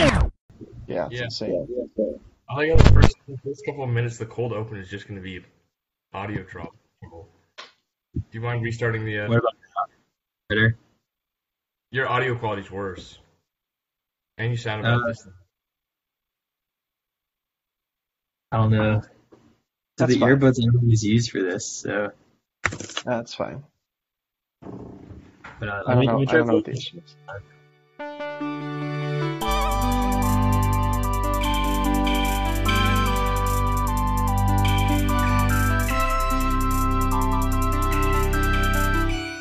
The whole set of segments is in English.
Yeah, it's Yeah. insane. I think the first, the first couple of minutes, the cold open is just going to be audio trouble. Do you mind restarting the? Uh, What about better? your audio quality's worse, and you sound about Uh, this. I don't know. So That's the fine. earbuds I always use for this, so That's fine. but uh, I don't know. I don't know what the to- issue is.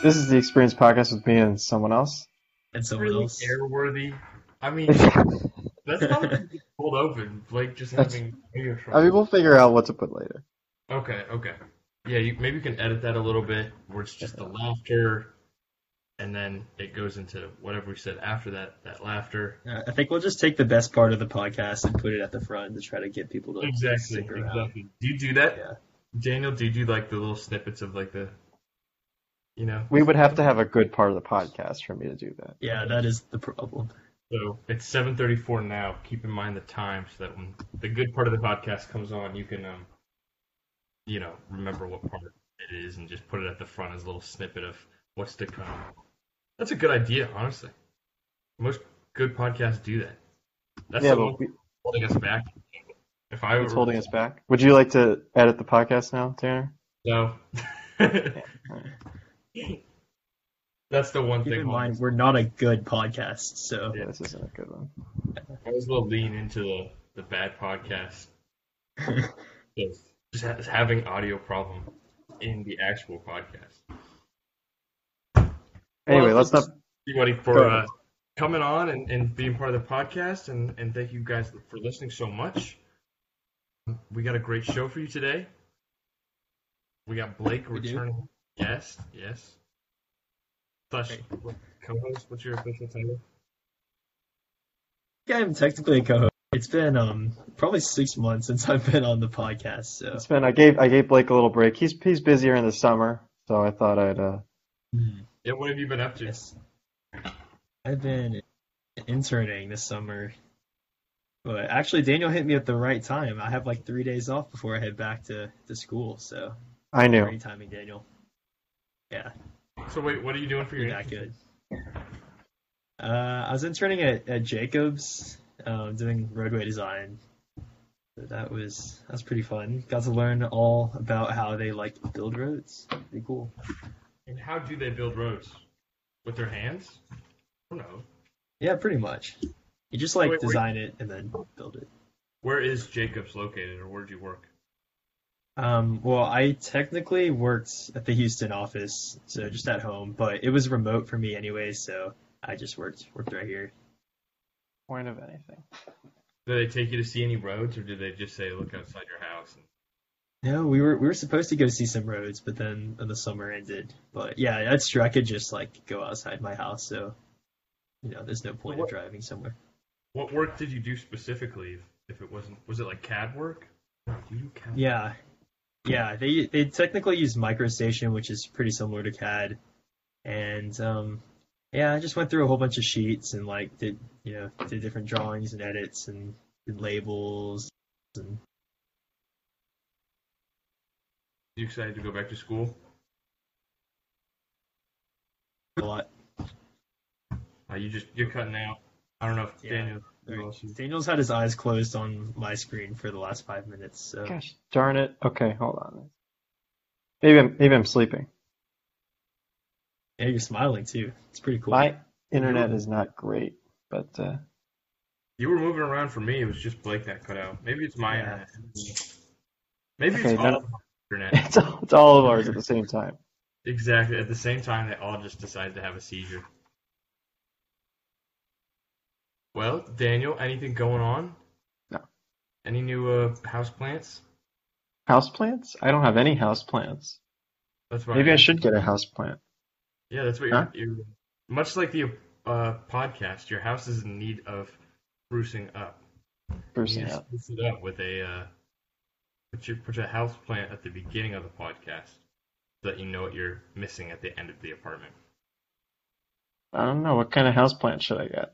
This is the Experience Podcast with me and someone else. and someone really else. airworthy. I mean, I that's not like cold open. Like just having audio. I mean, we'll figure out what to put later. Okay, okay. Yeah, you, maybe you can edit that a little bit, where it's just the laughter, and then it goes into whatever we said after that, that laughter. Uh, I think we'll just take the best part of the podcast and put it at the front to try to get people to Exactly, stick around. exactly. Do you do that? Yeah. Daniel, do you do like the little snippets of like the, you know? We would have to have a good part of the podcast for me to do that. Yeah, that is the problem. So it's 7:34 now. Keep in mind the time so that when the good part of the podcast comes on, you can, um, you know, remember what part it is and just put it at the front as a little snippet of what's to come. That's a good idea, honestly. Most good podcasts do that. That's yeah, the but we, holding us back. If I it's were holding us back. Would you like to edit the podcast now, Tanner? no. That's the one Keep thing. in mind, we're not a good podcast, so Yeah, this isn't a good one. I was will lean into the, the bad podcast. Just, just ha- having audio problem in the actual podcast. Anyway, Well, let's not. Everybody for uh, coming on and, and being part of the podcast, and, and thank you guys for listening so much. We got a great show for you today. We got Blake We do? returning guest, yes. Slash co-host. What's your official title? yeah, I'm technically a co-host. It's been um probably six months since I've been on the podcast, so It's been. I gave I gave Blake a little break. He's he's busier in the summer, so I thought I'd. uh Hmm. Yeah, what have you been up to? yes. I've been interning this summer. But actually Daniel hit me at the right time. I have like three days off before I head back to, to school, so I knew. great timing, Daniel. Yeah. So wait, what are you doing for your that good. Uh, I was interning at, at Jacobs, um, doing roadway design. So that was that was pretty fun. Got to learn all about how they like to build roads. Pretty cool. And how do they build roads? With their hands? I don't know. Yeah, pretty much. You just like Wait, wait. design it and then build it. Where is Jacobs located, or where do you work? Um, well, I technically worked at the Houston office, so just at home, but it was remote for me anyway, so I just worked worked right here. Point of anything. Do they take you to see any roads, or do they just say look outside your house? No, we were we were supposed to go see some roads, but then then the summer ended. But yeah, that's true. I could just like go outside my house, so you know, there's no point What- of driving somewhere. What work did you do specifically? If, if it wasn't, was it like CAD work? No, do you do CAD? Yeah, yeah. They they technically use MicroStation, which is pretty similar to CAD, and um, yeah, I just went through a whole bunch of sheets and like did you know did different drawings and edits and did labels and You excited to go back to school? a lot. Uh, you just you're cutting out. I don't know if Yeah. Daniel. Who else is- Daniel's had his eyes closed on my screen for the last five minutes, so Gosh darn it. Okay, hold on. Maybe I'm maybe I'm sleeping. yeah, you're smiling too. It's pretty cool. My internet is not great, but uh, You were moving around for me. It was just Blake that cut out. Maybe it's my Yeah. internet. Maybe Okay, it's all of our internet. it's all, it's all of ours at the same time. Exactly. At the same time, they all just decided to have a seizure. Well, Daniel, anything going on? No. Any new uh, house plants? House plants? I don't have any house plants. That's why. Maybe I should get a house plant. Yeah, that's what Huh? you're, you're. Much like the uh, podcast, your house is in need of sprucing up. Need to spruce it up with a uh, put your put a house plant at the beginning of the podcast, so that you know what you're missing at the end of the apartment. I don't know what kind of house plant should I get.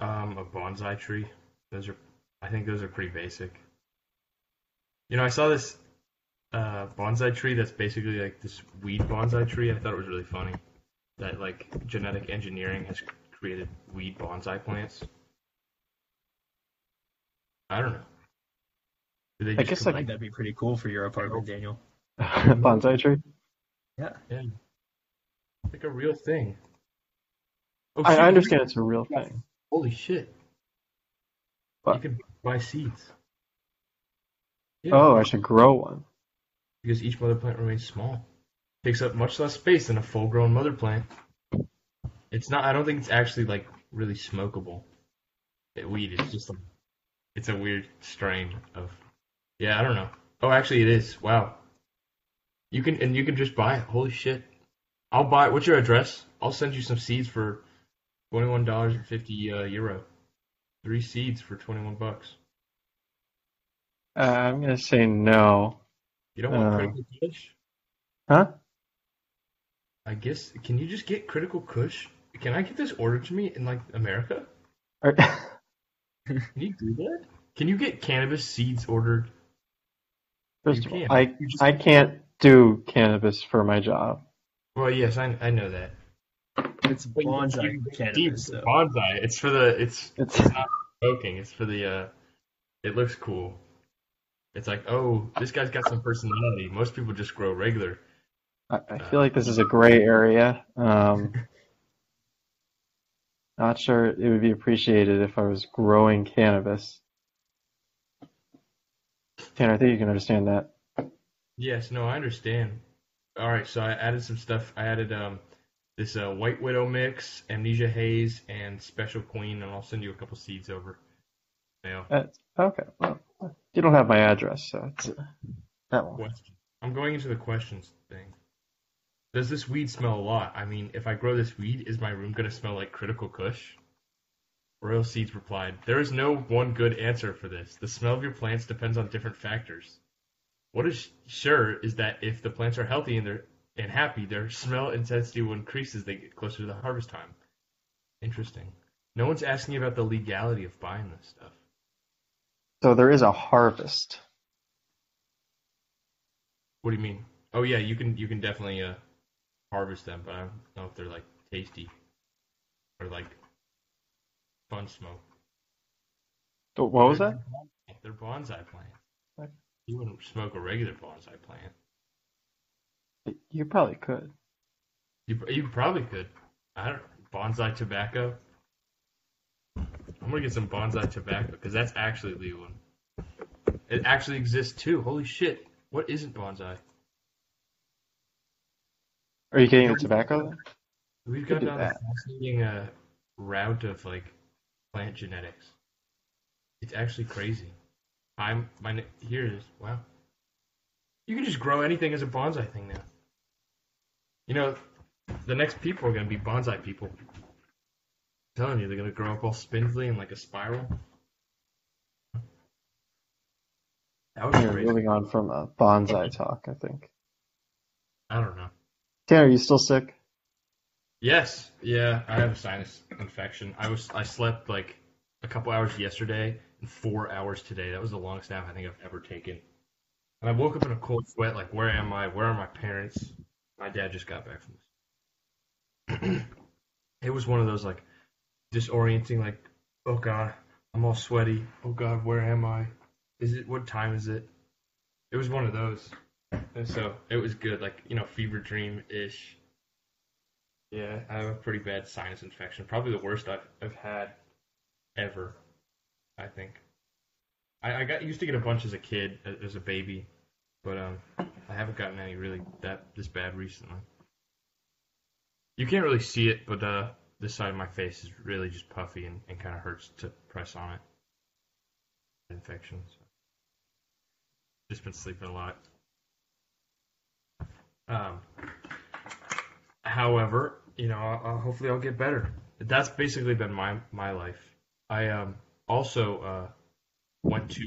Um, a bonsai tree. Those are, I think those are pretty basic. You know, I saw this uh, bonsai tree that's basically like this weed bonsai tree. I thought it was really funny that like genetic engineering has created weed bonsai plants. I don't know. Do they I just guess I I think that'd be pretty cool for your apartment, Daniel. bonsai tree. yeah, Yeah. like a real thing. Oh, I, I understand it's a real thing. Holy shit! What? You can buy seeds. Yeah, Oh, I should grow one. because each mother plant remains small, takes up much less space than a full-grown mother plant. It's not. I don't think it's actually like really smokable. It, weed is just like it's a weird strain of. Yeah, I don't know. Oh, actually, it is. Wow. You can and you can just buy it. Holy shit! I'll buy. it. What's your address? I'll send you some seeds for twenty-one dollars and fifty uh, euro. Three seeds for twenty-one bucks. Uh, I'm gonna say no. You don't want Uh, critical kush? Huh? I guess. Can you just get critical kush? Can I get this ordered to me in like America? Are- Can you do that? Can you get cannabis seeds ordered? First You of all. I I can't do cannabis for my job. Well, yes, I I know that. It's bonsai you- cannabis, Steve, though. Bonsai. It's for the. It's It's it's not smoking. It's for the. uh It looks cool. It's like, oh, this guy's got some personality. Most people just grow regular. I, I feel like this is a gray area. Um, not sure it would be appreciated if I was growing cannabis. Tanner, I think you can understand that. Yes, no, I understand. All right, so I added some stuff. I added um this uh, White Widow mix, Amnesia Haze, and Special Queen, and I'll send you a couple seeds over mail. That's, okay, well, you don't have my address, so it's uh, that one. Question. I'm going into the questions thing. Does this weed smell a lot? I mean, if I grow this weed, is my room gonna smell like Critical Kush? Royal Seeds replied, There is no one good answer for this. The smell of your plants depends on different factors. What is sure is that if the plants are healthy and they're and happy, their smell intensity will increase as they get closer to the harvest time. Interesting. No one's asking about the legality of buying this stuff. So there is a harvest. What do you mean? Oh yeah, you can you can definitely uh, harvest them, but I don't know if they're like tasty or like fun smoke. What was that? They're bonsai plants. You wouldn't smoke a regular bonsai plant. You probably could. You you probably could. I don't bonsai tobacco. I'm gonna get some bonsai tobacco because that's actually legal. It actually exists too. Holy shit! What isn't bonsai? Are you getting the tobacco then? We've got down a fascinating uh, route of like plant genetics. It's actually crazy. I'm my here it is. Wow. You can just grow anything as a bonsai thing now. You know, the next people are gonna be bonsai people. I'm telling you, they're gonna grow up all spindly and like a spiral. That was crazy. moving on from uh, bonsai talk, I think. I don't know. Tanner, are you still sick? Yes, yeah, I have a sinus infection. I was I slept like a couple hours yesterday and four hours today. That was the longest nap I think I've ever taken. And I woke up in a cold sweat. Like, where am I? Where are my parents? My dad just got back from this. it was one of those like disorienting. Like, oh god, I'm all sweaty. Oh god, where am I? Is it what time is it? It was one of those. And so it was good. Like you know, fever dream ish. Yeah, I have a pretty bad sinus infection. Probably the worst I've, I've had ever, I think. I, I got used to get a bunch as a kid, as as a baby, but um, I haven't gotten any really that this bad recently. You can't really see it, but uh, this side of my face is really just puffy and, and kind of hurts to press on it. Infection. So. Just been sleeping a lot. Um, however, you know, I'll, I'll- hopefully I'll get better. That's basically been my my life. I um also uh went to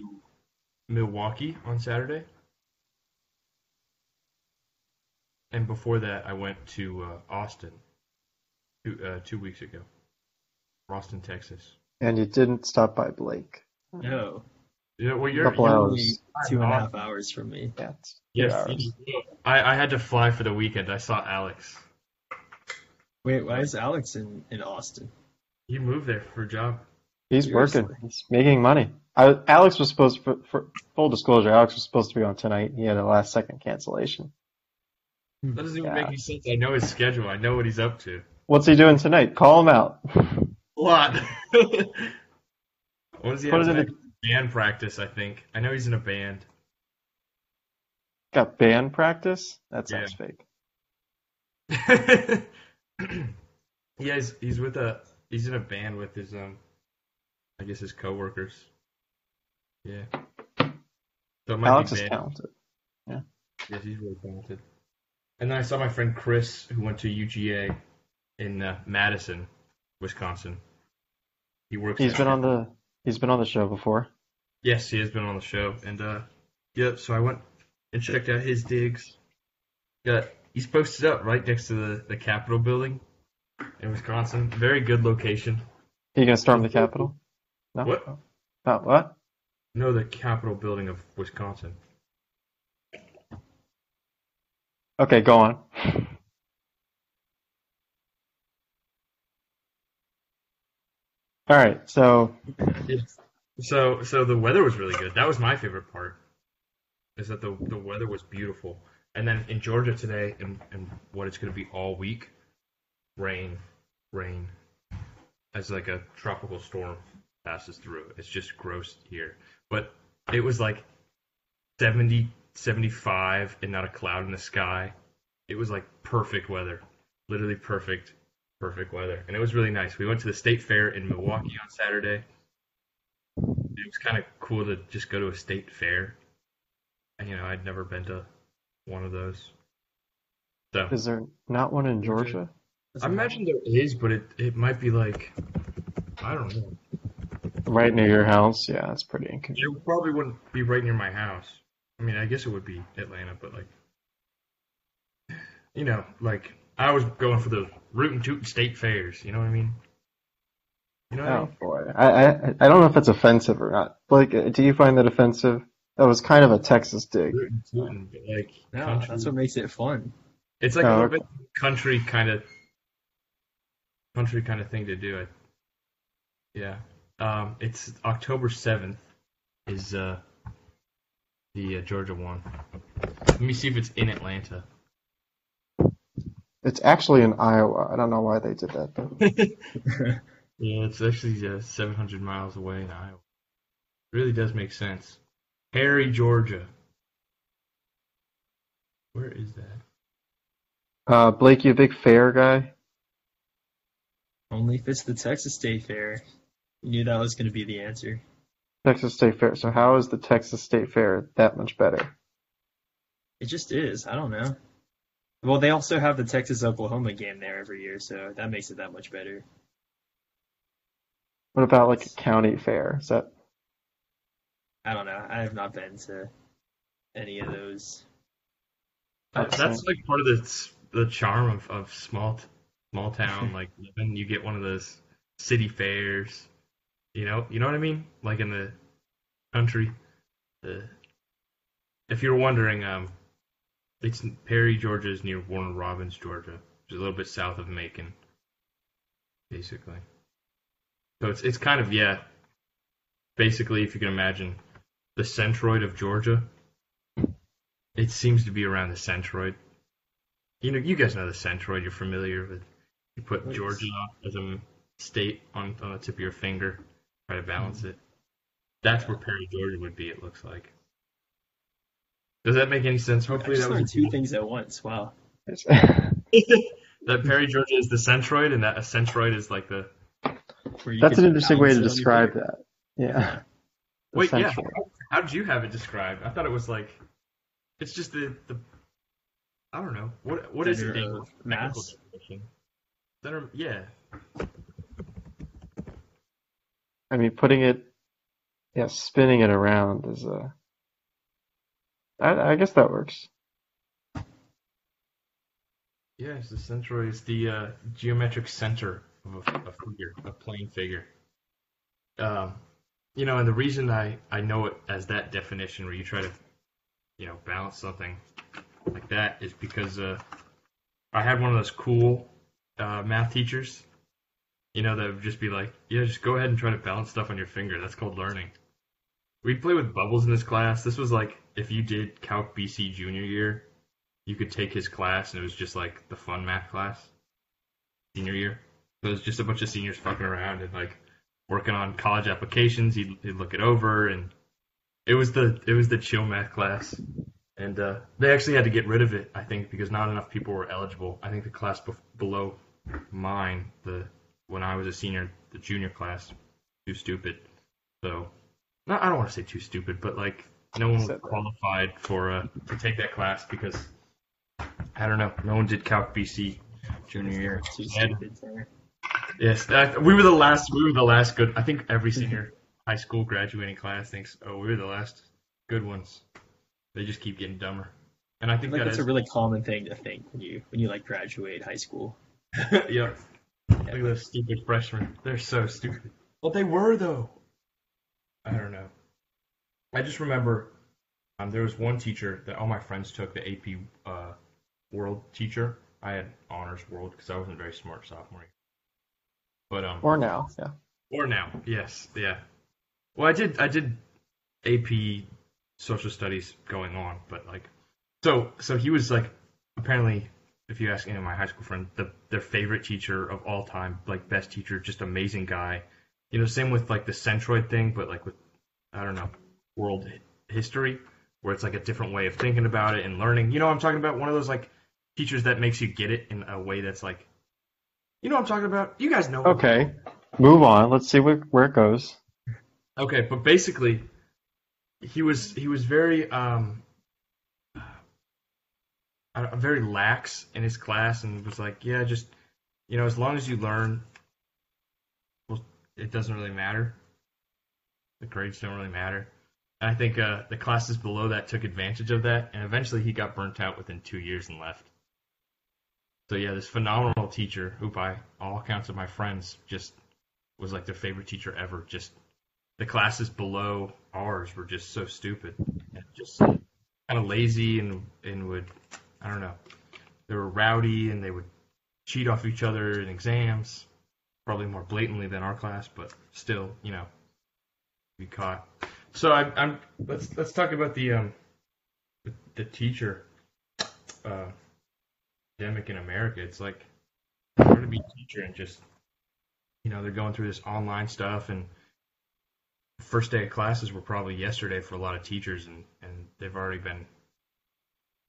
Milwaukee on Saturday, and before that I went to uh, Austin two uh, two weeks ago, Austin, Texas. And you didn't stop by Blake. No, Yeah, well, A you're, couple you're only hours. two and a off. half hours from me. Yeah, Yes, I, I had to fly for the weekend. I saw Alex. Wait, why is Alex in, in Austin? He moved there for a job. He's Seriously? working. He's making money. I, Alex was supposed for, for full disclosure. Alex was supposed to be on tonight. He had a last second cancellation. That doesn't even Yeah. make any sense. I know his schedule. I know what he's up to. What's he doing tonight? Call him out. A lot. what does he Put have? it? Band practice, I think. I know he's in a band. Got band practice? That sounds fake. yeah, he's, he's with a he's in a band with his um I guess his coworkers. Yeah. So it might Alex be is band. talented. Yeah, he's really talented. And then I saw my friend Chris, who went to UGA in uh, Madison, Wisconsin. He works. He's been on the he's been on the show before. Yes, he has been on the show, and uh, yeah. So I went and checked out his digs. Got he's posted up right next to the the Capitol building in Wisconsin. Very good location. You gonna storm the Capitol? No. What? Uh, what? No, the Capitol building of Wisconsin. Okay, go on. All right, so So so the weather was really good. That was my favorite part. Is that the the weather was beautiful. And then in Georgia today and, and what it's gonna be all week, rain, rain. As like a tropical storm passes through. It's just gross here. But it was like 70, 75 and not a cloud in the sky. It was like perfect weather. Literally perfect, perfect weather. And it was really nice. We went to the state fair in Milwaukee on Saturday it was kind of cool to just go to a state fair. And, you know, I'd never been to one of those. So is there not one in Georgia? I imagine there is, but it it might be like I don't know. Right near your house? Yeah, that's pretty It probably wouldn't be right near my house. I mean, I guess it would be Atlanta, but like, you know, like I was going for the root and toot state fairs. You know what I mean? You know what I Oh mean? boy, I, I I don't know if that's offensive or not. Blake, uh, do you find that offensive? That was kind of a Texas dig. Root tootin', like No, country. that's what makes it fun. It's like Oh, a little okay. bit country kind of country kind of thing to do. it. Yeah. Um, it's October seventh is uh, the uh, Georgia one. Let me see if it's in Atlanta. It's actually in Iowa. I don't know why they did that though. Yeah, it's actually uh, 700 miles away in Iowa. Really does make sense. Perry, Georgia. Where is that? Uh, Blake, you a big fair guy? Only if it's the Texas State Fair. You knew that was going to be the answer. Texas State Fair. So how is the Texas State Fair that much better? It just is. I don't know. Well, they also have the Texas Oklahoma game there every year, so that makes it that much better. What about like a county fair? Is that I don't know. I have not been to any of those. That's, that's like part of the the charm of, of small small town. Like when you get one of those city fairs, you know, you know what I mean? Like in the country. The if you're wondering, um, it's Perry, Georgia is near Warner Robins, Georgia, which is a little bit south of Macon, basically. So it's it's kind of yeah, basically if you can imagine the centroid of Georgia. It seems to be around the centroid. You know, you guys know the centroid. You're familiar with. You put Georgia as a state on on the tip of your finger, try to balance it. That's where Perry, Georgia would be. It looks like. Does that make any sense? I Hopefully just that learned was two things at once. Wow. that Perry, Georgia is the centroid, and that a centroid is like the. Where you That's an interesting way to it on your describe that. Yeah. The Wait, yeah. central. How did you have it described? I thought it was like, it's just the the. I don't know what what is Center it? of Dave? Technical mass? Center, yeah. I mean, putting it, yeah, spinning it around is a. I, I guess that works. Yes, the centroid is the uh, geometric center of a, a figure, a plane figure. um, you know, and the reason I I know it as that definition, where you try to, you know, balance something like that, is because uh, I had one of those cool uh, math teachers. You know, that would just be like, yeah, just go ahead and try to balance stuff on your finger. That's called learning. We'd play with bubbles in this class. This was like if you did Calc BC junior year, you could take his class and it was just like the fun math class. Senior year. so It was just a bunch of seniors fucking around and like working on college applications. He'd, he'd look it over and it was the it was the chill math class. And uh, they actually had to get rid of it, I think, because not enough people were eligible. I think the class below mine, the when I was a senior, the junior class, too stupid. So, I don't want to say too stupid, but like no one was qualified for uh, to take that class because I don't know, no one did Calc BC junior year. Too stupid. Yes, that, we were the last. We were the last good. I think every senior high school graduating class thinks, "Oh, we were the last good ones." They just keep getting dumber, and I think like that that's is. a really common thing to think when you when you like graduate high school. yeah. Look at those stupid freshmen. They're so stupid. Well, they were though. I don't know. I just remember um, there was one teacher that all my friends took, the AP uh, World teacher. I had honors World because I wasn't very smart sophomore year. But um, Or now, yeah. Or now, yes, yeah. Well, I did, I did AP social studies going on, but like, so, so he was like, apparently, if you ask any of my high school friends, the their favorite teacher of all time, like best teacher, just amazing guy. You know, same with like the Centroid thing, but like with, I don't know, world history, where it's like a different way of thinking about it and learning. You know, what I'm talking about one of those like teachers that makes you get it in a way that's like, you know, what I'm talking about. You guys know. what Okay, move on. Let's see where, where it goes. Okay, but basically, he was he was very um uh, very lax in his class and was like, yeah, just you know, as long as you learn, well, it doesn't really matter. The grades don't really matter. And I think uh, the classes below that took advantage of that, and eventually he got burnt out within two years and left. So yeah, this phenomenal teacher, who by all accounts of my friends just was like their favorite teacher ever. Just the classes below ours were just so stupid and just kind of lazy and and would I don't know. They were rowdy and they would cheat off each other in exams probably more blatantly than our class but still you know be caught. So I, I'm let's let's talk about the um the, the teacher uh pandemic in America. It's like hard to be a teacher and just you know they're going through this online stuff and first day of classes were probably yesterday for a lot of teachers, and, and they've already been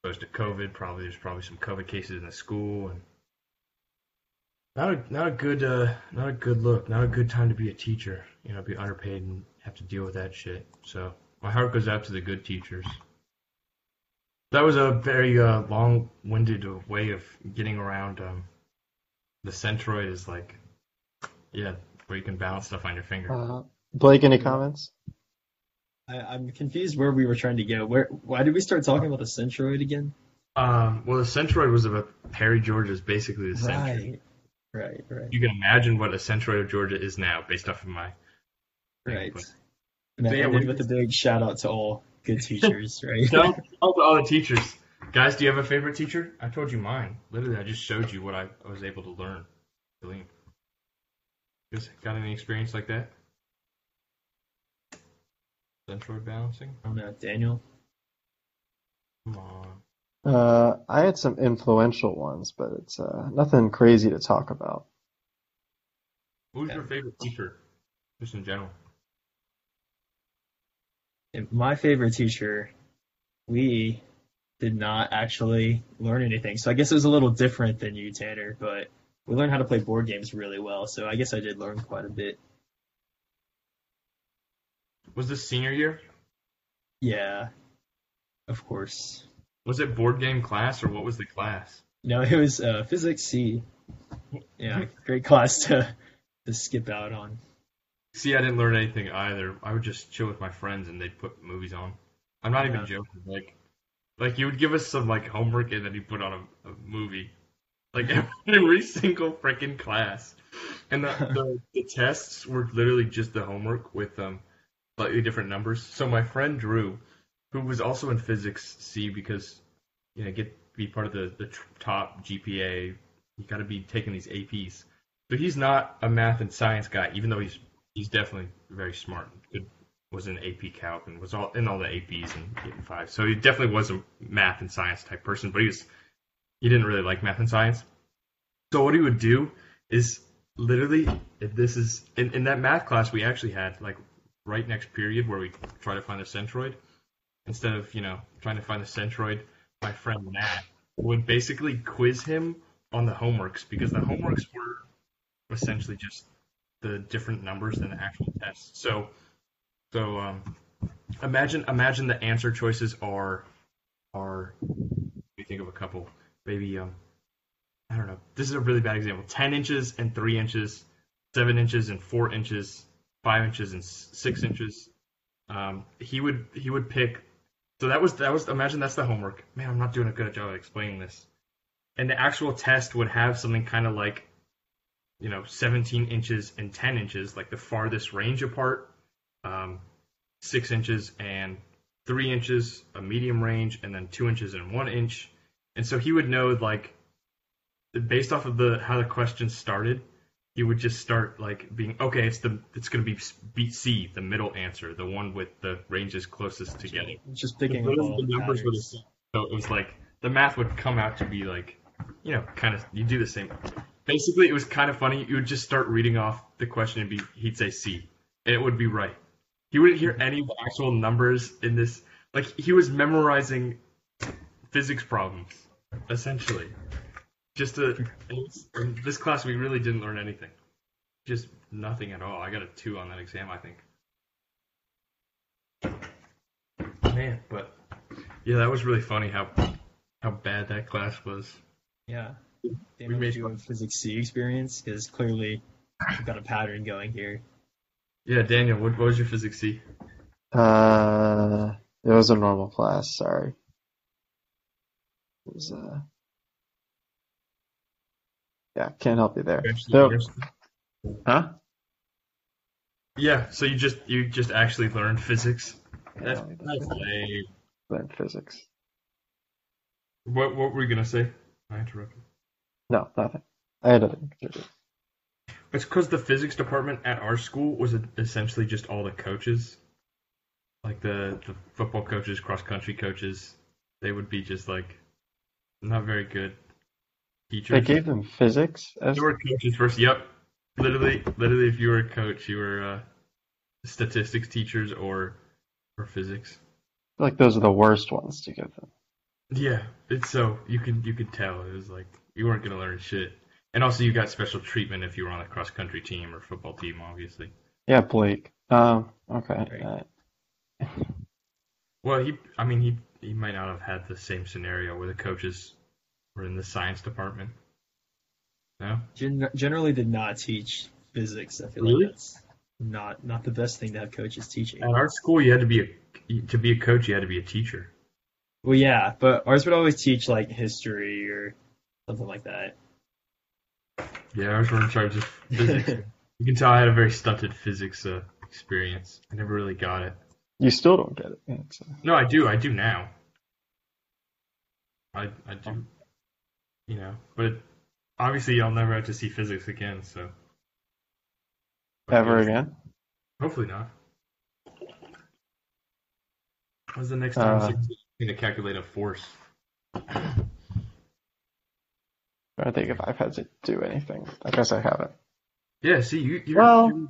exposed to COVID. Probably there's probably some COVID cases in the school, and not a not a good uh, not a good look. Not a good time to be a teacher. You know, be underpaid and have to deal with that shit. So my heart goes out to the good teachers. That was a very uh, long-winded way of getting around. Um, the centroid is like, yeah, where you can balance stuff on your finger. Uh, Blake, any comments? I, I'm confused where we were trying to go. Where why did we start talking about the Centroid again? Um, well, the centroid was about Perry, Georgia is basically the centroid. Right, right, right, You can imagine what a centroid of Georgia is now, based off of my. right. but- And that but yeah, ended what- with a big shout out to all good teachers, right? Tell, tell to all the teachers, guys. Do you have a favorite teacher? I told you mine. Literally, I just showed you what I, I was able to learn. Brilliant. Just got any experience like that? Centroid balancing? I don't know, Daniel. Come on. Uh, I had some influential ones, but it's uh, nothing crazy to talk about. Who's Yeah. your favorite teacher, just in general? And my favorite teacher, we did not actually learn anything. So I guess it was a little different than you, Tanner, but we learned how to play board games really well. So I guess I did learn quite a bit. Was this senior year? Yeah, of course. Was it board game class or what was the class? No, it was uh, physics C. Yeah, great class to to skip out on. See, I didn't learn anything either. I would just chill with my friends and they'd put movies on. I'm not even joking. Like, like you would give us some like homework and then you put on a, a movie. like every single freaking class. And the, the, the tests were literally just the homework with um slightly different numbers. So my friend Drew, who was also in physics C because you know get be part of the the top GPA, you got to be taking these APs. So he's not a math and science guy, even though he's he's definitely very smart. Good was in AP Calc and was all in all the APs and getting five. So he definitely was a math and science type person, but he was he didn't really like math and science. So what he would do is literally if this is in, in that math class we actually had like right next period where we try to find the centroid. Instead of, you know, trying to find the centroid, my friend Matt would basically quiz him on the homeworks because the homeworks were essentially just the different numbers than the actual test. So so um, imagine imagine the answer choices are are let me think of a couple. Maybe um I don't know. This is a really bad example. Ten inches and three inches, seven inches and four inches, five inches and six inches. Um, he would he would pick. So that was that was imagine that's the homework. Man, I'm not doing a good job explaining this. And the actual test would have something kind of like, you know, 17 inches and 10 inches, like the farthest range apart. Um, six inches and three inches, a medium range, and then two inches and one inch. And so he would know like based off of the how the question started, he would just start like being okay. It's the it's gonna be C, the middle answer, the one with the ranges closest together. Just picking up Those all the numbers were the same. So it was like the math would come out to be like, you know, kind of you do the same. Basically, it was kind of funny. You would just start reading off the question and be he'd say C, and it would be right. He wouldn't hear any actual numbers in this. Like he was memorizing physics problems essentially. Just to, in this class, we really didn't learn anything. Just nothing at all. I got a two on that exam, I think. Man, but yeah, that was really funny how how bad that class was. Yeah. We Damon, made you a physics C experience? Because clearly we've got a pattern going here. Yeah, Daniel, what, what was your physics C? Uh, it was a normal class. Sorry. It was uh. Yeah, can't help you there. Yours? Huh? Yeah, so you just you just actually learned physics. That's, Yeah, that's lame. Learned physics. What what were you gonna say? I interrupted. No, nothing. I had nothing. It's because the physics department at our school was essentially just all the coaches, like the the football coaches, cross country coaches. They would be just like not very good teachers. They gave them physics as You were coaches first. Yep. Literally, literally, if you were a coach, you were uh, statistics teachers or or physics. like those are the worst ones to give them. Yeah, it's so you can you could tell it was like you weren't gonna learn shit, and also you got special treatment if you were on a cross country team or football team, obviously. Yeah, Blake. Um, okay. Right. Well, he, I mean, he he might not have had the same scenario where the coaches were in the science department. No, Gen- generally did not teach physics. I feel Really? like that's not not the best thing to have coaches teaching. at our school, you had to be a to be a coach, you had to be a teacher. Well, yeah, but ours would always teach like history or something like that. Yeah, ours were in charge of physics. you can tell I had a very stunted physics uh, experience. I never really got it. you still don't get it. Yeah, so. No, I do. I do now. I I do. You know, but obviously I'll never have to see physics again. So Ever again? Hopefully not. When's the next time Uh, someone's going to calculate a force? I think if I've had to do anything. I guess I haven't. Yeah, see, you you're, Well- you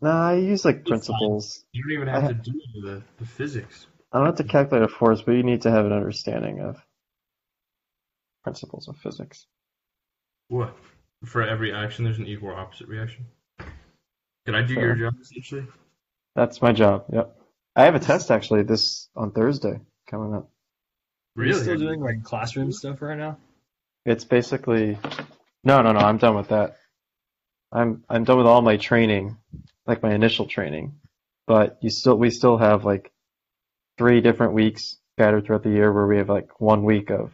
No, I use like fine. principles. you don't even have to do the, the physics. I don't have to calculate a force, but you need to have an understanding of principles of physics. What? For every action, there's an equal or opposite reaction. Can I do your job essentially? That's my job. Yep. I have a test actually this on Thursday coming up. Are you Really? still doing like classroom stuff right now? It's basically no, no, no. I'm done with that. I'm I'm done with all my training, like my initial training. But you still we still have like three different weeks scattered throughout the year where we have like one week of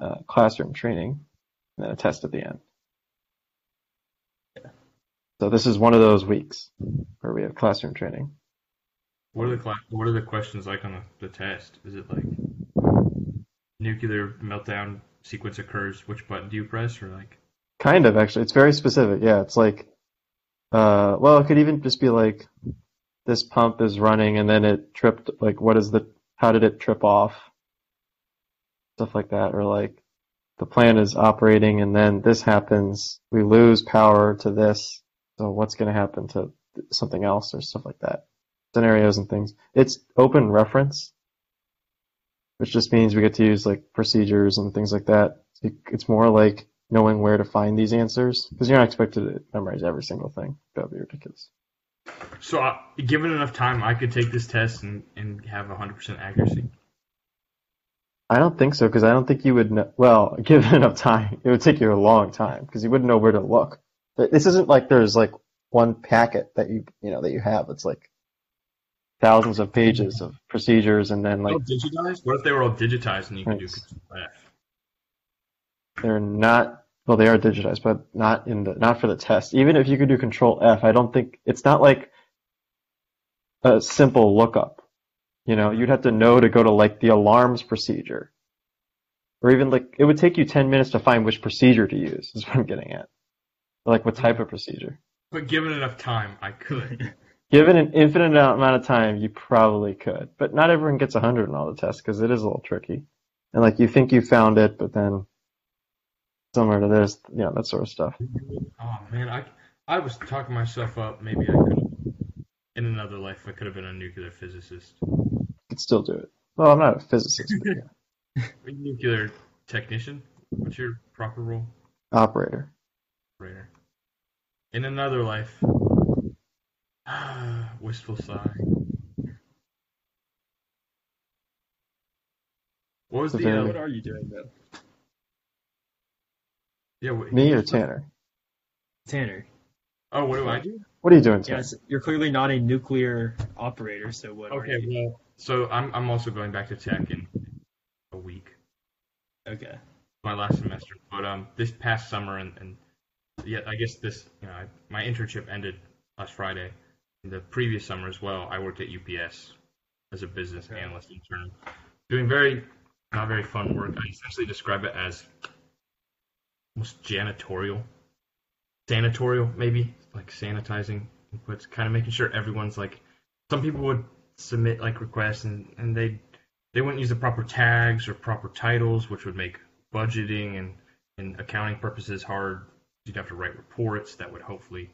uh, classroom training, and then a test at the end. Yeah. So this is one of those weeks where we have classroom training. What are the what are the questions like on the, the test? Is it like nuclear meltdown sequence occurs? Which button do you press, or like? Kind of, actually. It's very specific. Yeah, it's like, uh, well, it could even just be like, this pump is running and then it tripped, like, what is the, how did it trip off? Stuff like that. Or like, the plant is operating and then this happens, we lose power to this, so what's going to happen to something else or stuff like that. Scenarios and things. It's open reference, which just means we get to use like procedures and things like that. It's more like knowing where to find these answers because you're not expected to memorize every single thing. That would be ridiculous. So, uh, given enough time, I could take this test and, and have 100% accuracy. I don't think so because I don't think you would know. Well, given enough time, it would take you a long time because you wouldn't know where to look. But This isn't like there's like one packet that you you know that you have. It's like thousands of pages of procedures and then like all digitized? What if they were all digitized and you could do. They're not well they are digitized but not in the not for the test even if you could do control f i don't think it's not like a simple lookup you know you'd have to know to go to like the alarms procedure or even like it would take you 10 minutes to find which procedure to use is what i'm getting at like what type of procedure But given enough time, I could. given an infinite amount of time you probably could but not everyone gets 100 in all the tests because it is a little tricky and like you think you found it but then similar to this you know that sort of stuff oh man, I I was talking myself up. Maybe I could. In another life, I could have been a nuclear physicist, could still do it. Well, I'm not a physicist, but yeah. a nuclear technician. What's your proper role? operator. Operator. In another life. Wistful sigh. What was the very- uh, What are you doing though, yeah? What, Me or Tanner? Tanner? Oh, what do I do? What are you doing, Tanner? Yes, you're clearly not a nuclear operator. So what? are Okay, you? well, so I'm I'm also going back to tech in a week, Okay. my last semester. But um, this past summer and, and yeah, I guess this you know I, my internship ended last Friday. The previous summer as well, I worked at UPS as a business Okay. analyst intern, doing very not very fun work. I essentially describe it as almost janitorial, sanatorial maybe, like sanitizing inputs, kind of making sure everyone's like. Some people would submit like requests and and they they wouldn't use the proper tags or proper titles, which would make budgeting and and accounting purposes hard. You'd have to write reports that would hopefully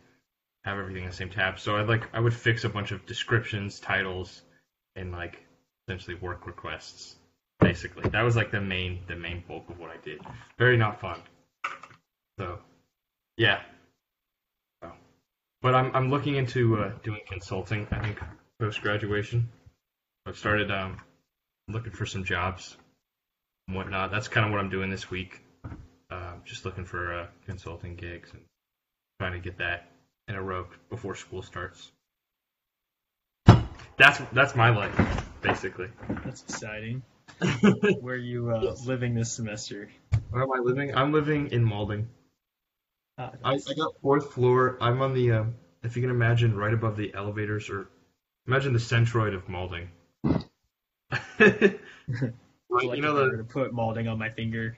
have everything in the same tab. So I'd like I would fix a bunch of descriptions, titles, and like essentially work requests. Basically, that was like the main the main bulk of what I did. Very not fun. So, yeah. So, but I'm I'm looking into uh, doing consulting. I think post graduation. I've started um, looking for some jobs and whatnot. That's kind of what I'm doing this week. Uh, just looking for uh, consulting gigs and trying to get that in a row before school starts. That's that's my life, basically. That's exciting. Where are you uh, living this semester? Where am I living? I'm living in Maulding. Ah, I, I got fourth floor. I'm on the, um, if you can imagine, right above the elevators, or imagine the centroid of Maulding. right, like you know the to put Maulding on my finger.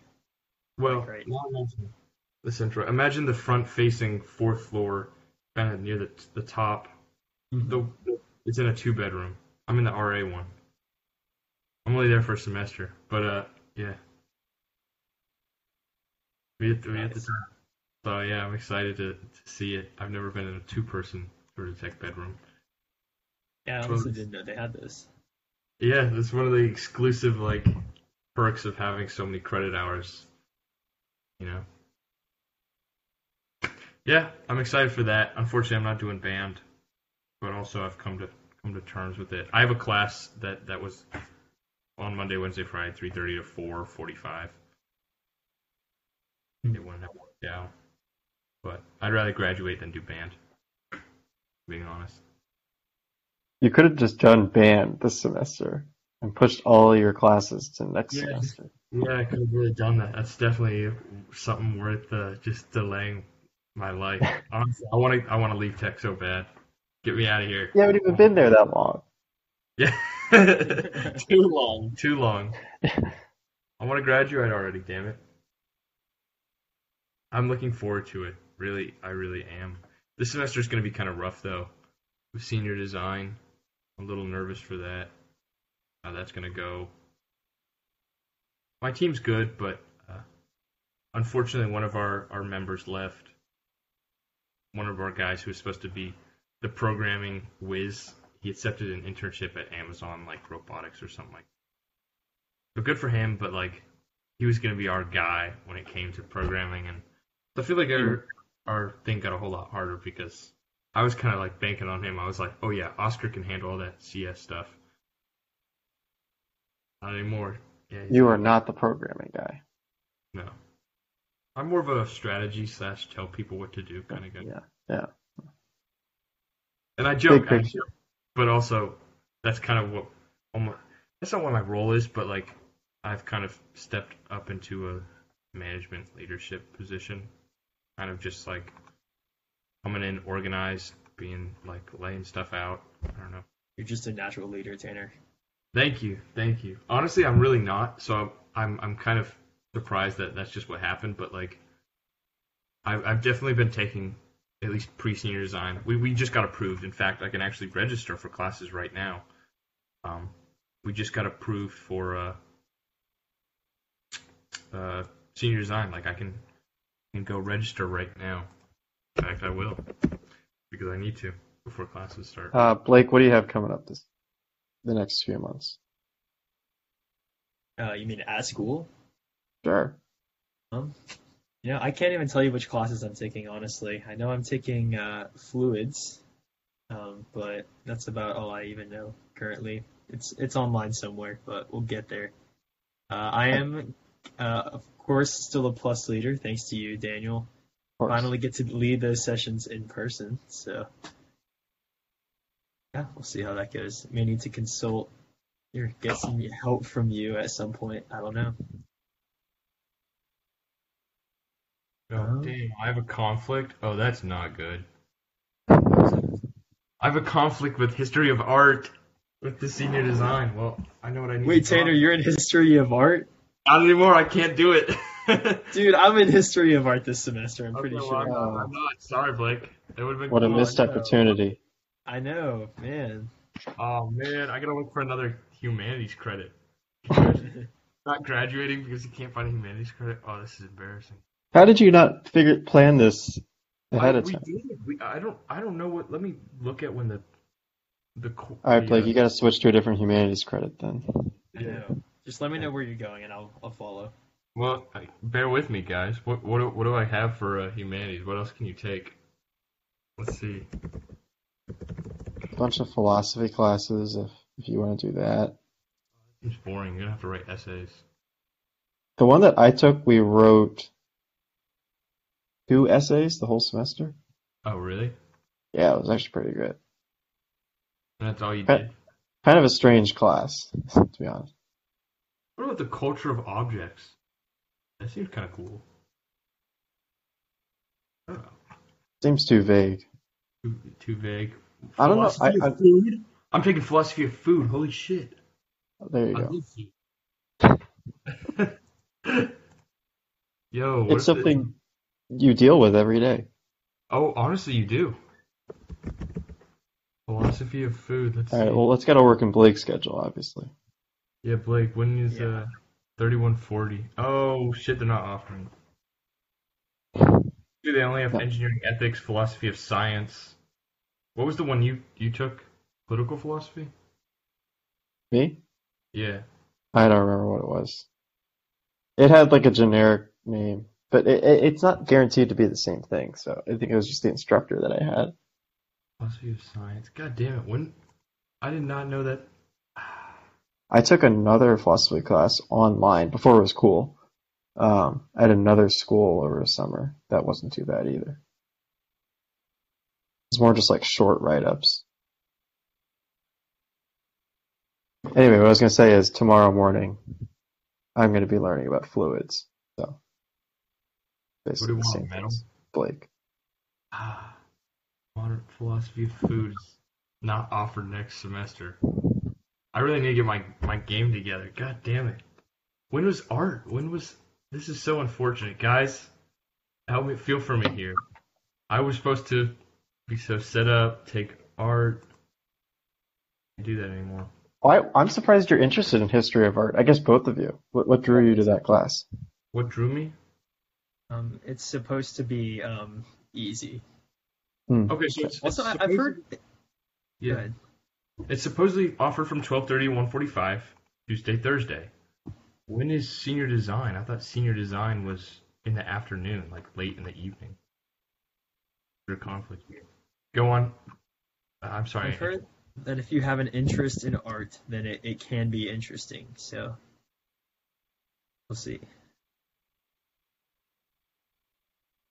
well, right. imagine the centroid. Imagine the front-facing fourth floor, kind of near the the top. The, the it's in a two bedroom. I'm in the RA one. I'm only there for a semester, but uh, yeah. We at, we at the Nice. time. So yeah, I'm excited to, to see it. I've never been in a two-person sort of tech bedroom. Yeah, I honestly didn't know they had this. Yeah, that's one of the exclusive like perks of having so many credit hours. You know. Yeah, I'm excited for that. Unfortunately, I'm not doing band, but also I've come to come to terms with it. I have a class that that was on Monday, Wednesday, Friday, 3:30 to 4:45. Hmm. It wouldn't have worked out, but I'd rather graduate than do band. Being honest. You could have just done band this semester and pushed all your classes to next Yeah. semester. Yeah, I could have really done that. That's definitely something worth uh, just delaying my life. Honestly, I want to. I want to leave tech so bad. Get me out of here. You haven't even been there that long. Yeah. too long. Too long. I want to graduate already. Damn it. I'm looking forward to it. Really, I really am. This semester is going to be kind of rough though. With senior design, I'm a little nervous for that. How that's going to go. My team's good, but uh, unfortunately, one of our, our members left. One of our guys who was supposed to be the programming whiz, he accepted an internship at Amazon, like robotics or something like. So good for him, but like he was going to be our guy when it came to programming, and I feel like our our thing got a whole lot harder because I was kind of like banking on him. I was like, oh yeah, Oscar can handle all that CS stuff. Not anymore. Yeah, You are not the programming guy. no. I'm more of a strategy slash tell people what to do kind of guy. Yeah, yeah. And I joke, Big I joke, but also that's kind of what almost, that's not what my role is, but like I've kind of stepped up into a management leadership position, kind of just like coming in organized, being like laying stuff out. I don't know. You're just a natural leader, Tanner. Thank you, thank you. Honestly, I'm really not. So I'm I'm kind of surprised that that's just what happened. But like, I've I've definitely been taking at least pre-senior design. We we just got approved. In fact, I can actually register for classes right now. Um, we just got approved for uh, uh senior design. Like I can can go register right now. In fact, I will because I need to before classes start. Uh, Blake, what do you have coming up this the next few months? Uh, you mean at school? Sure. Um, you know, I can't even tell you which classes I'm taking, honestly. I know I'm taking uh, fluids, um, but that's about all I even know currently. It's it's online somewhere, but we'll get there. Uh, I am, uh, of course, still a plus leader, thanks to you, Daniel. Of course. Finally get to lead those sessions in person, so yeah, we'll see how that goes. May need to consult or get some help from you at some point. I don't know. Oh, Oh. damn, I have a conflict. Oh, that's not good. I have a conflict with history of art with the senior design. Well, I know what I need Wait, to talk- Tanner, you're in history of art? Not anymore, I can't do it. Dude, I'm in history of art this semester, I'm Okay, pretty well, sure. I'm, not, I'm not. Sorry, Blake. That would have been What a missed I opportunity. I know, man. Oh, man, I gotta look for another humanities credit. Can you imagine not graduating because you can't find a humanities credit? Oh, this is embarrassing. How did you not figure plan this ahead I, of we time? did. We, I don't. I don't know what. Let me look at when the the. co- All right, Blake, uh, you got to switch to a different humanities credit then. I know. Just let me know where you're going and I'll I'll follow. Well, bear with me, guys. What what do, what do I have for uh, humanities? What else can you take? Let's see. A bunch of philosophy classes if if you want to do that. It's boring. You're gonna have to write essays. The one that I took, we wrote two essays the whole semester. Oh, really? Yeah, it was actually pretty good. And that's all you Okay. did? Kind of a strange class, to be honest. What about the culture of objects? That seems kind of cool. I don't know. Seems too vague. Too, too vague. I don't know, Philosophy I- of food. I'm taking philosophy of food. Holy shit! There you I go. Yo, what It's if the- something you deal with every day. Oh, honestly, you do. Philosophy of food. Let's All see. right, well, let's got to work in Blake's schedule, obviously. yeah, Blake. When is Yeah. uh thirty-one forty? Oh shit, they're not offering. Dude, they only have engineering ethics, philosophy of science. What was the one you you took? Political philosophy. Me? Yeah. I don't remember what it was. It had like a generic name, but it, it, it's not guaranteed to be the same thing. So I think it was just the instructor that I had. Philosophy of science. God damn it! When I did not know that. I took another philosophy class online before it was cool. Um, at another school over the summer. That wasn't too bad either. It's more just like short write-ups. Anyway, what I was gonna say is tomorrow morning, I'm going to be learning about fluids. So What basically do you the want, same things. Blake. Ah, modern philosophy of food is not offered next semester. I really need to get my, my game together. God damn it. When was art? When was this is so unfortunate. Guys, help me feel for me here. I was supposed to be so set up, take art. Can't do that anymore. I, I'm surprised you're interested in history of art. I guess both of you. What, what drew you to that class? What drew me? Um, it's supposed to be um easy. Okay, so it's, Also, it's I, I've heard. Yeah. Go ahead. It's supposedly offered from 12:30 to 1:45 Tuesday, Thursday. When is senior design? I thought senior design was in the afternoon, like late in the evening. There conflict here. Go on. Uh, I'm sorry. I've heard that if you have an interest in art, then it, it can be interesting. So we'll see.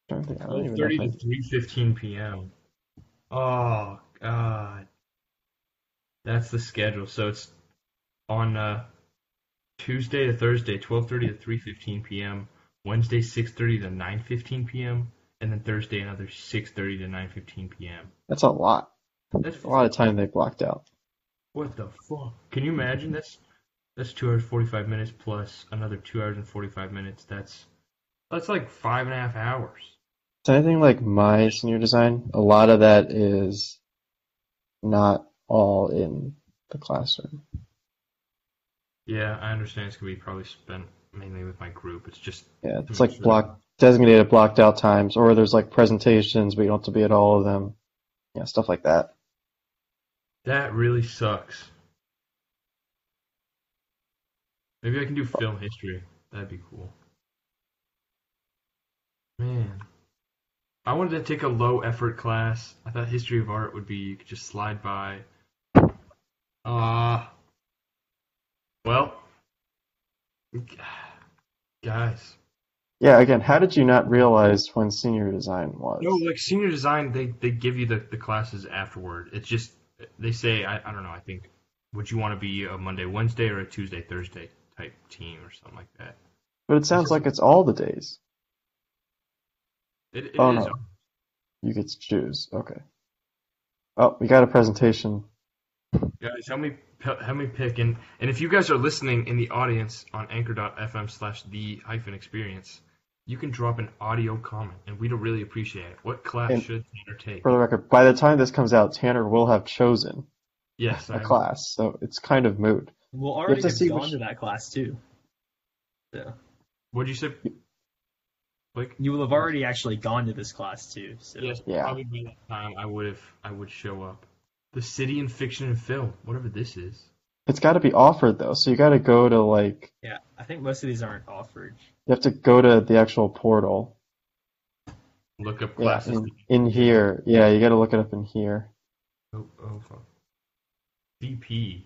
I don't think- I don't even know 12:30 to 3:15 p.m. Oh God, that's the schedule. So it's on uh, Tuesday to Thursday, 12:30 to 3:15 p.m. Wednesday, 6:30 to 9:15 p.m. And then Thursday, another 6:30 to 9:15 p.m. That's a lot. That's A lot of time they blocked out. what the fuck? Can you imagine? That's that's two hours 45 minutes plus another two hours and 45 minutes. That's that's like five and a half hours. So anything like my senior design, a lot of that is not all in the classroom. Yeah, I understand it's gonna be probably spent mainly with my group. It's just Yeah, it's like sure- block designated blocked out times, or there's like presentations, but you don't have to be at all of them. Yeah, stuff like that. that really sucks. Maybe I can do film history. That'd be cool. Man, I wanted to take a low effort class. I thought history of art would be you could just slide by. Ah. well, guys. Yeah, again, how did you not realize when senior design was? No, like senior design, they they give you the, the classes afterward. It's just they say I, I don't know. I think would you want to be a Monday Wednesday or a Tuesday Thursday type team or something like that. But it sounds like it's all the days. It, it Oh, is- no. You get to choose. Okay. Oh, we got a presentation. Guys. Help me help me pick and and if you guys are listening in the audience on Anchor.fm slash the hyphen experience, you can drop an audio comment and we'd really appreciate it. What class And- should Tanner take? For the record, by the time this comes out, Tanner will have chosen yes, a I class, so it's kind of moot. We'll already to have see gone which- to that class too. Yeah. What'd you say? Blake? you will have already actually gone to this class too. So Yes, Yeah. probably by that time I would have I would show up. The city in fiction and film, whatever this is. It's got to be offered though, so you got to go to like yeah, I think most of these aren't offered. you have to go to the actual portal. Look up Yeah, classes. in, in here. Yeah, you got to look it up in here. Oh, oh fuck. CP,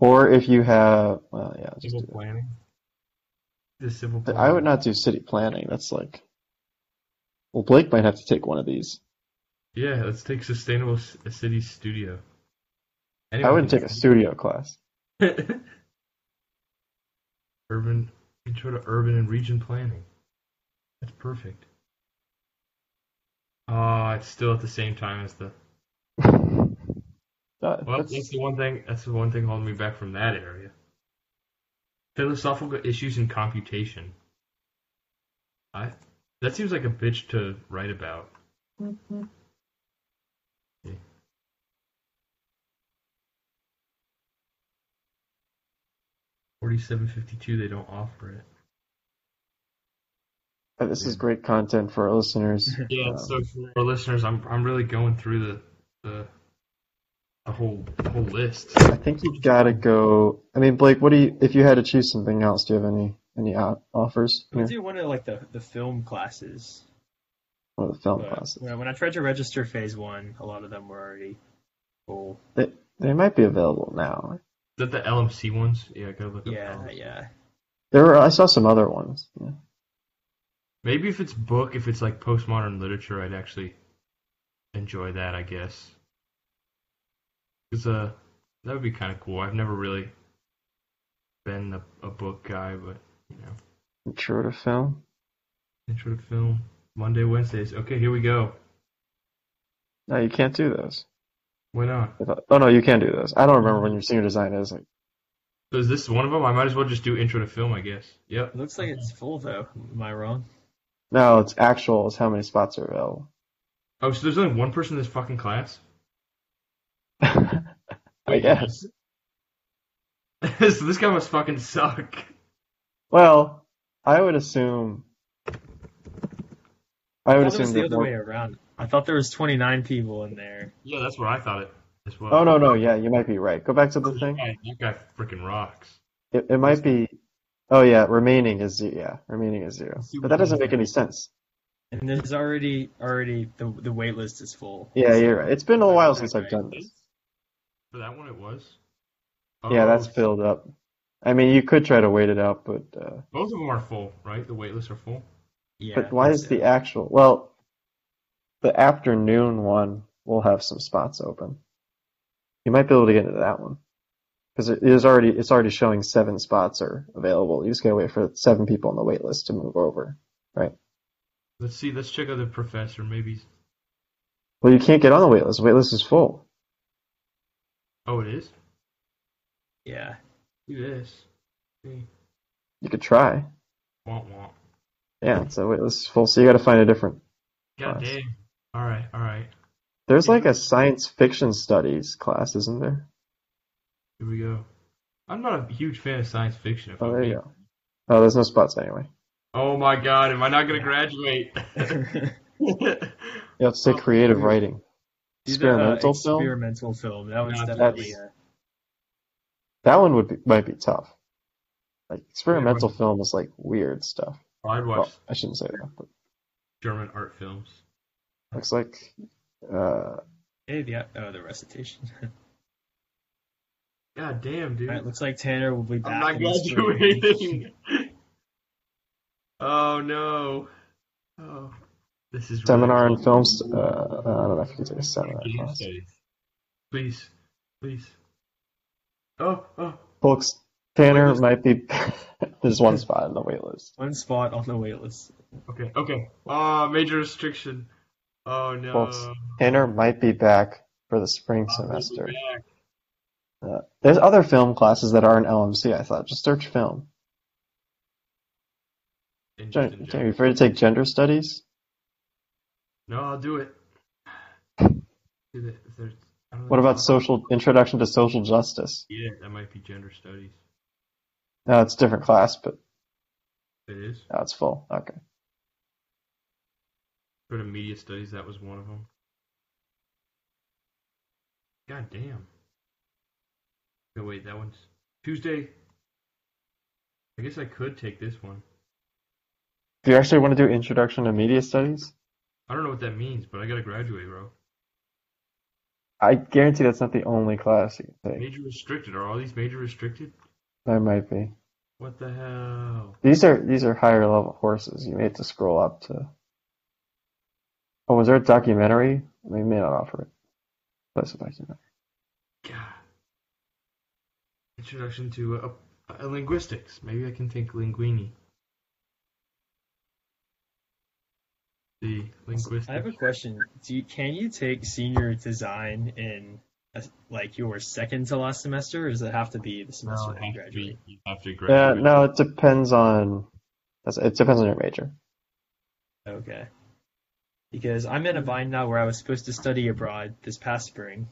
Or if you have, well, yeah, just civil planning. The civil planning. I would not do city planning. That's like, well, Blake might have to take one of these. Yeah, let's take Sustainable City Studio. I would take a studio class. urban, intro to urban and region planning. That's perfect. Ah, it's still at the same time as the. that, well, that's... that's the one thing. That's the one thing holding me back from that area. Philosophical issues in computation. I. That seems like a bitch to write about. Mm-hmm. 4752 they don't offer it. Uh, this is great content for our listeners. Yeah, um, so for our listeners, I'm I'm really going through the the, the whole whole list. I think you've gotta go. I mean, Blake, what do you? If you had to choose something else, do you have any any offers? I do one of like the the film classes. One of the film but classes. When I, when I tried to register phase one, a lot of them were already full. They they might be available now. Is that the LMC ones? Yeah, I gotta look up. Yeah, LMC. yeah. There were. I saw some other ones. Yeah. Maybe if it's book, if it's like postmodern literature, I'd actually enjoy that. I guess. Cause uh, that would be kind of cool. I've never really been a, a book guy, but You know, Intro to film. intro to film. Monday, Wednesdays. Okay, here we go. No, you can't do those. Why not? I Oh no, you can do this. I don't remember when your senior design is. Like, So is this one of them? I might as well just do intro to film, I guess. Yep. It looks like it's full though. Am I wrong? no, it's actual. It's how many spots are available. Oh, so there's only one person in this fucking class? I guess. so this guy must fucking suck. Well, I would assume. I I would thought it was assume the other more- way around. I thought there was 29 people in there. Yeah, that's what I thought it as well. Oh no, no, yeah, you might be right. Go back to the thing. guy, that guy freaking rocks. It, it might be. Oh yeah, remaining is zero. Yeah, remaining is zero. But that doesn't make any sense. And there's already already the the wait list is full. Yeah, you're right. It's been a while since. I've done this. For that one, it was. Yeah, Oh, that's filled up. I mean, you could try to wait it out, but uh, Both of them are full, right? The wait lists are full. Yeah. but why is it. the actual? Well, the afternoon one will have some spots open. You might be able to get into that one because it is already it's already showing seven spots are available. You just gotta wait for seven people on the wait list to move over. Right? Let's see. Let's check out the professor. Maybe. Well, you can't get on the wait list. The wait list is full. Oh, it is. Yeah. Do this. See. You could try. Womp womp. Yeah, so wait list is full. So you got to find a different. God Class. damn. All right. All right. There's Yeah. like a science fiction studies class, isn't there? Here we go. I'm not a huge fan of science fiction. If Oh, I'm there you go. Oh, there's no spots anyway. Oh my god, am I not gonna graduate? You have to say Oh, creative weird. writing. Do the, uh, Experimental film. Experimental film. That one's No, definitely. that's- Uh, That one would be, might be tough. Like experimental film is like weird stuff. I'd Well, I shouldn't say that, but German art films. Looks like uh, hey, the oh the recitation. God damn, dude. Alright, looks like Tanner will be back. I'm not in the spring. graduating. oh no. Oh. This is seminar really and films. Uh, I don't know if you can take a seminar Game class. Please, please. Oh, oh. Folks, Tanner Wait, might be. there's one spot on the wait list. One spot on the wait list. Okay, okay. Oh, major restriction. Oh no. Folks, Tanner might be back for the spring I'll semester. Uh, there's other film classes that aren't LMC. I thought just search film. Just Jen, you afraid to take gender studies? No, I'll do it. Do the- if there's- I don't know What about social introduction to social justice? Yeah, that might be gender studies. No, it's a different class, but It is. now it's full. Okay. For the media studies, that was one of them. God damn. No, wait, that one's Tuesday. I guess I could take this one. Do you actually want to do introduction to media studies? I don't know what that means, but I gotta graduate, bro. I guarantee that's not the only class you can take. Major restricted. Are all these major restricted? That might be. What the hell? These are these are higher level courses. You may have to scroll up to. Oh, was there a documentary? They may not offer it. That's a documentary. God. Introduction to uh, uh, linguistics. Maybe I can take linguini. The linguistics. I have a question. Do you, can you take senior design in uh, like your second to last semester, or does it have to be the semester No, it you has to graduate? you have to graduate. Yeah, no, it depends on. It depends on your major. Okay. Because I'm in a bind now where I was supposed to study abroad this past spring,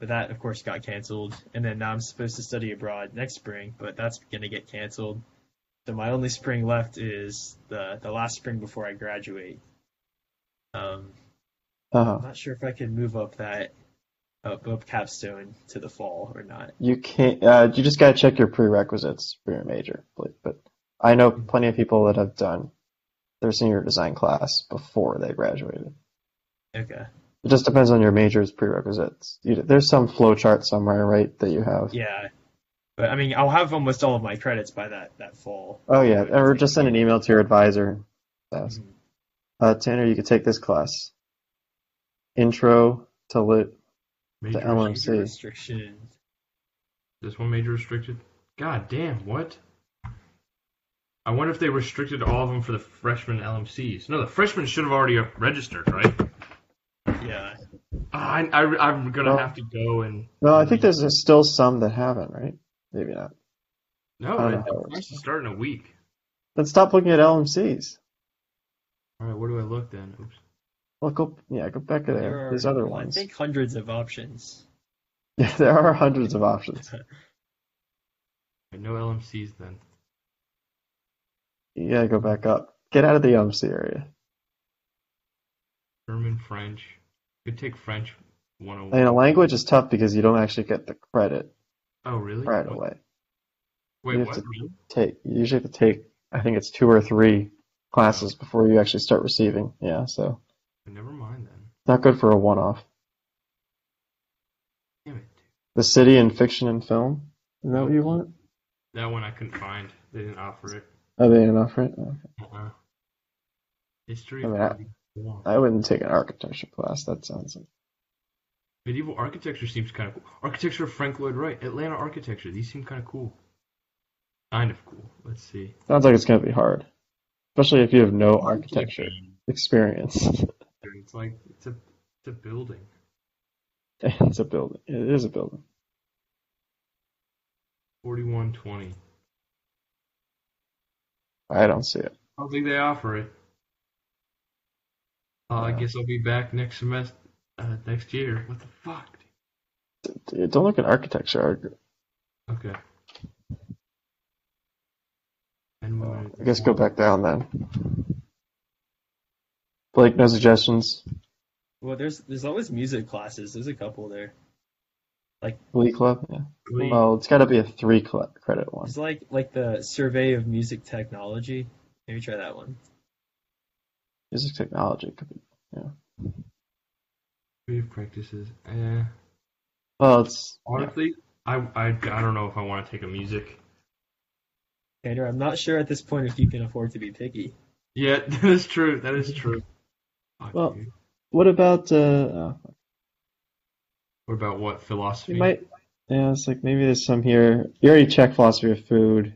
but that of course got canceled. And then now I'm supposed to study abroad next spring, but that's gonna get canceled. So my only spring left is the the last spring before I graduate. Um, Uh-huh. I'm not sure if I can move up that up, up capstone to the fall or not. You can't. Uh, you just gotta check your prerequisites for your major. But, but I know plenty of people that have done their senior design class before they graduated. Okay. It just depends on your major's prerequisites. You, there's some flow chart somewhere, right, that you have. Yeah. But I mean, I'll have almost all of my credits by that that fall. Oh yeah, or just send an email to your advisor. Ask. Mhm. Uh, Tanner, you could take this class. Intro to lit. Major the LMC. restricted. Restrictions. This one major restricted. God damn, what? I wonder if they restricted all of them for the freshman LMCs. No, the freshmen should have already registered, right? Yeah. Ah, I, I, I'm gonna Well- have to go and. No, I think there's still some that haven't, right? Maybe not. No, I I, don't know. the class is starting a week. Then stop looking at LMCs. All right, where do I look then? Oops. Well, go yeah, go back to there. There are, There's other I ones. think, hundreds of options. Yeah, there are hundreds of options. No LMCs then. You gotta go back up. Get out of the um, LMC area. German, French. You Could take French I mean, oh a language is tough because you don't actually get the credit Oh, really? right Oh, away. Wait, You what? Really? Take you usually have to take I think it's two or three classes oh. before you actually start receiving. Yeah, so Never mind then. not good for a one-off. Damn it. The city in fiction and film. Is that what you want? That one I couldn't find. They didn't offer it. Are they for it? Okay. Uh-uh. History I mean, I- I wouldn't take an architecture class. That sounds like Medieval architecture seems kind of cool. Architecture of Frank Lloyd Wright. Atlanta architecture. These seem kind of cool. Kind of cool. Let's see. sounds like it's gonna be hard, especially if you have no architecture experience. It's like it's a it's a building. it's a building. It is a building. Forty-one twenty. I don't see it. I don't think they offer it. Uh, I guess I'll be back next semester, uh, next year. What the fuck? Dude, Don't look at architecture. Okay. And Well, I guess go back down then. Blake, no suggestions. Well, there's there's always music classes. There's a couple there. Glee Club. Yeah. Glee. Well, it's got to be a three cl- credit one. It's like like the Survey of Music Technology. Maybe try that one. Music technology could be. Yeah. Creative practices. Eh. Well, it's yeah. Honestly, I, I, I don't know if I want to take a music. Andrew, I'm not sure at this point if you can afford to be picky. Yeah, that is true. That is true. Well. What about uh? Oh, what about what philosophy? you might. Yeah, it's like maybe there's some here. You already checked philosophy of food.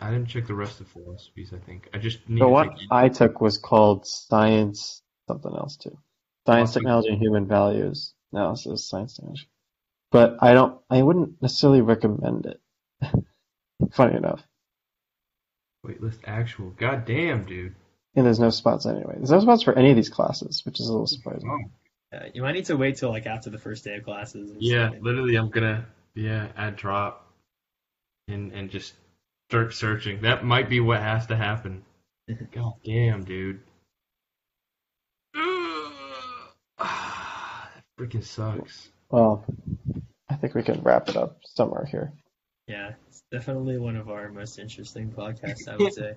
I didn't check the rest of philosophies. I think I just need The to one take. I took was called science something else too. Science, technology, and human values. Says science, technology. But I don't. I wouldn't necessarily recommend it. Funny enough, Wait, list actual. God damn, dude. and there's no spots anyway. There's no spots for any of these classes, which is a little surprising. Oh. Uh, you might need to wait till like after the first day of classes. Yeah, something. literally, I'm gonna yeah add drop, and and just start searching. That might be what has to happen. God damn, dude. that freaking sucks. Well, I think we can wrap it up somewhere here. Yeah, it's definitely one of our most interesting podcasts, I would say.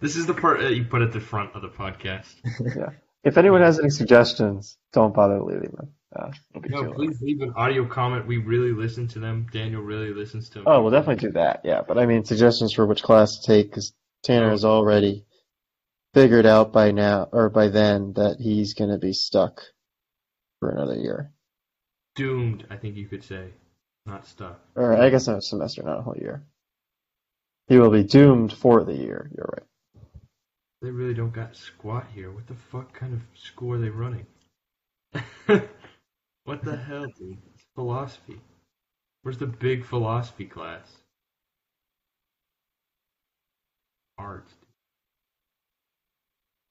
This is the part that you put at the front of the podcast. If anyone has any suggestions, don't bother leaving them. Uh, it'll be too No, please leave an audio comment. We really listen to them. Daniel really listens to them. Oh, we'll definitely do that. Yeah, but I mean suggestions for which class to take because Tanner has already figured out by now or by then that he's gonna be stuck for another year, Doomed, I think you could say. Not stuck. or I guess not a semester, not a whole year. He will be doomed for the year. You're right. They really don't got squat here. What the fuck kind of school are they running? what the hell, dude? It's philosophy. Where's the big philosophy class? Arts.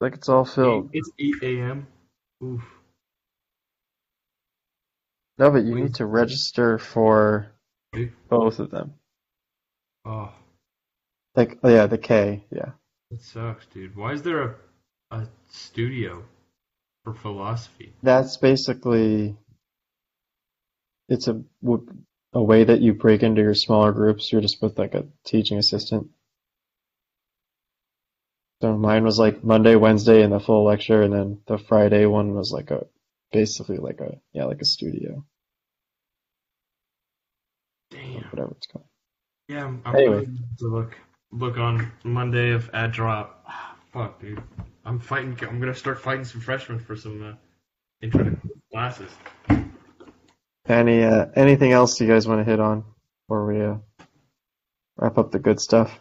Like it's all filled. It's 8 a.m. Oof. No, but you need to register for both of them. Oh, Like, oh yeah, the K. Yeah. That sucks, dude. Why is there a a studio for philosophy? That's basically it's a a way that you break into your smaller groups. You're just with like a teaching assistant. So mine was like Monday, Wednesday, and the full lecture, and then the Friday one was like a basically like a yeah like a studio, Damn. whatever it's called. Yeah, I'm, I'm Anyway. to look look on Monday of ad drop. Ah, fuck, dude. I'm fighting. I'm gonna start fighting some freshmen for some uh, intro classes. Any uh, anything else you guys want to hit on before we uh, wrap up the good stuff?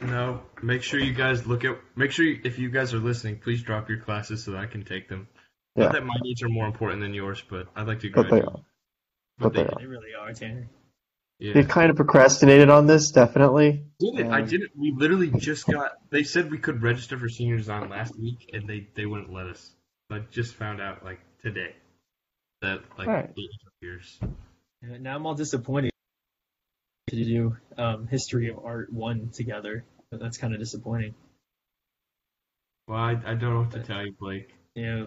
No, make sure you guys look at. Make sure you, if you guys are listening, please drop your classes so that I can take them. Yeah. Not that my needs are more important than yours, but I'd like to But they are. But they are. They really are, Tanner. Yeah. They kind of procrastinated on this, definitely. Did it? I Um, didn't. We literally just got. They said we could register for senior design last week, and they they wouldn't let us. I just found out like today that like Alright. it interferes. Yeah, now I'm all disappointed to do um, history of art one together. But that's kind of disappointing. Well, I, I don't know what to tell you, Blake. Yeah.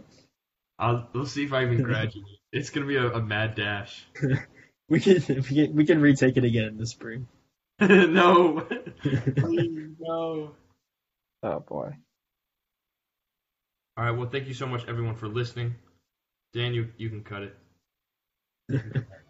I'll we'll see if I even graduate. It's gonna be a, a mad dash. we can we can we can retake it again in the spring. no, please no. Oh boy. All right. Well, thank you so much, everyone, for listening. Dan, you you can cut it.